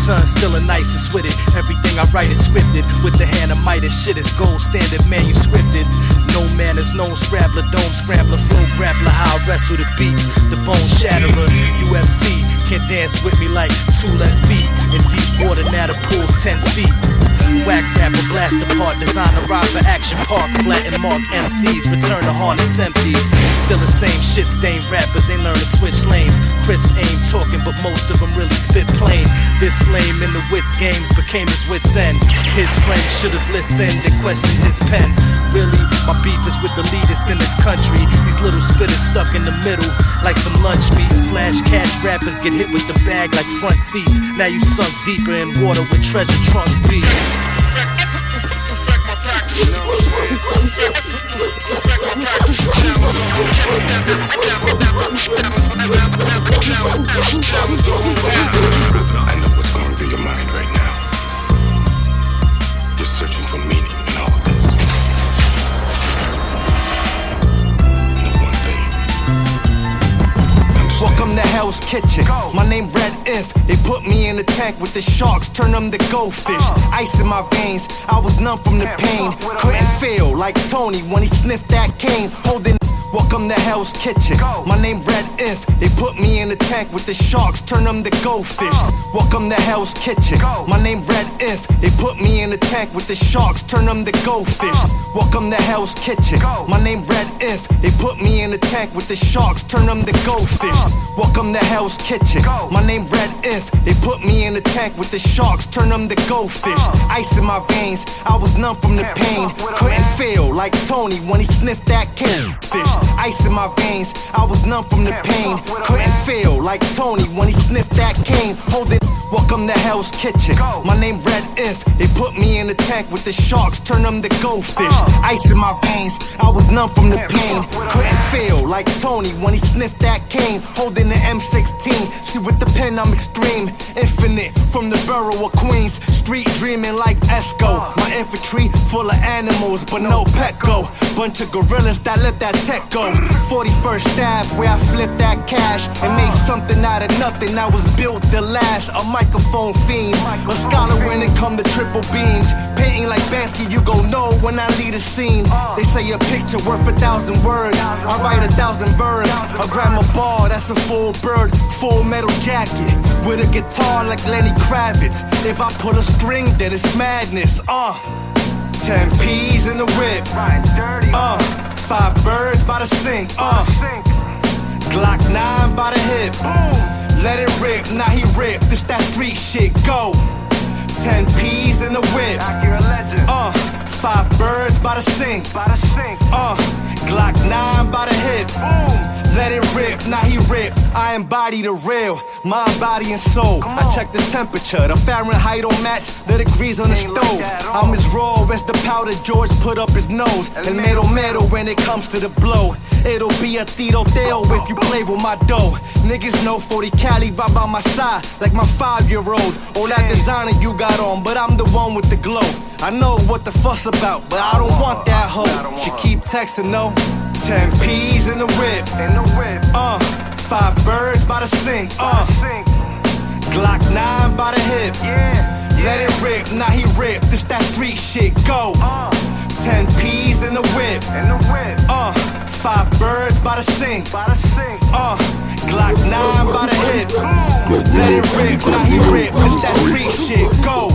Son, still the nicest with it. Everything I write is scripted. With the hand of Midas, shit is gold standard manuscripted. No manners, no scrabbler, dome scrambler, flow grappler. How I wrestle the beats, the bone shatterer. UFC can't dance with me like two left feet. In deep water, now the pool's 10 feet. Whack rapper, blast apart, designer for action park. Flatten mark MCs, return the harness empty. Still the same shit, stained rappers, ain't learn to switch lanes. Crisp aim talking, but most of them really spit plain. This lame in the wits games became his wits end. His friend should have listened and questioned his pen. Really, my beef is with the leaders in this country. These little spitters stuck in the middle, like some lunch meat. Flash cash rappers get hit with the bag like front seats. Now you sunk deeper in water where treasure trunks be. I know what's going through your mind Welcome to Hell's Kitchen. My name Red Inf. They put me in the tank with the sharks, turn them to goldfish. Ice in my veins, I was numb from the pain. Couldn't feel like Tony when he sniffed that cane. Holding Welcome to Hell's Kitchen. My name Red Inf. They put me in the tank with the sharks, turn them to goldfish. Welcome to Hell's Kitchen. My name Red Inf. They put me in the tank with the sharks, turn them to goldfish. Welcome to Hell's Kitchen. My name Red Inf. They put me in the tank with the sharks, turn them to goldfish. Welcome to Hell's Kitchen. My name Red Inf. They put me in the tank with the sharks, turn them to goldfish. Ice in my veins, I was numb from the pain. Couldn't feel like Tony when he sniffed that cane. Ice in my veins, I was numb from the pain. Couldn't feel like Tony when he sniffed that cane. Holding, welcome to Hell's Kitchen. My name Red Inf. They put me in the tank with the sharks, turn them to goldfish. Ice in my veins, I was numb from the pain. Couldn't feel like Tony when he sniffed that cane. Holding the M16, see with the pen I'm extreme. Infinite from the borough of Queens. Street dreaming like Esco. My infantry full of animals, but no Petco. Bunch of gorillas that let that tech go. 41st stab where I flipped that cash and made something out of nothing I was built to last. A microphone fiend, a scholar when it come to triple beams. Painting like Banksy, you gon' know when I lead a scene. They say a picture worth a thousand words. I write a thousand verbs. I grab my ball, that's a full bird, full metal jacket. With a guitar like Lenny Kravitz. If I pull a string, then it's madness. Uh. Ten peas in the whip. Uh. Five birds by the sink. Uh. Glock 9 by the hip. Let it rip, now he rip. This that street shit, go. Ten peas in the whip. Uh, five birds by the sink. Uh, Glock 9 by the hip. Let it rip, now he rip. I embody the real, mind, body, and soul. I check the temperature, the Fahrenheit don't match the degrees on the stove. I'm as raw as the powder George put up his nose. And metal metal when it comes to the blow. It'll be a Tito Dale if you play with my dough. Niggas know 40 Cali right by my side, like my five year old. All that designer you got on, but I'm the one with the glow. I know what the fuss about, but I don't want that hoe. She keep texting, no. Ten peas in the whip. In the whip. Uh, five birds by the sink. Uh, Glock 9 by the hip. Yeah. Let it rip, now he rip. This that street shit, go. Ten peas in the whip. In the whip. Uh, five birds by the sink. By the sink. Uh, Glock 9 by the hip. Let it rip, now he rip. This that street shit, go.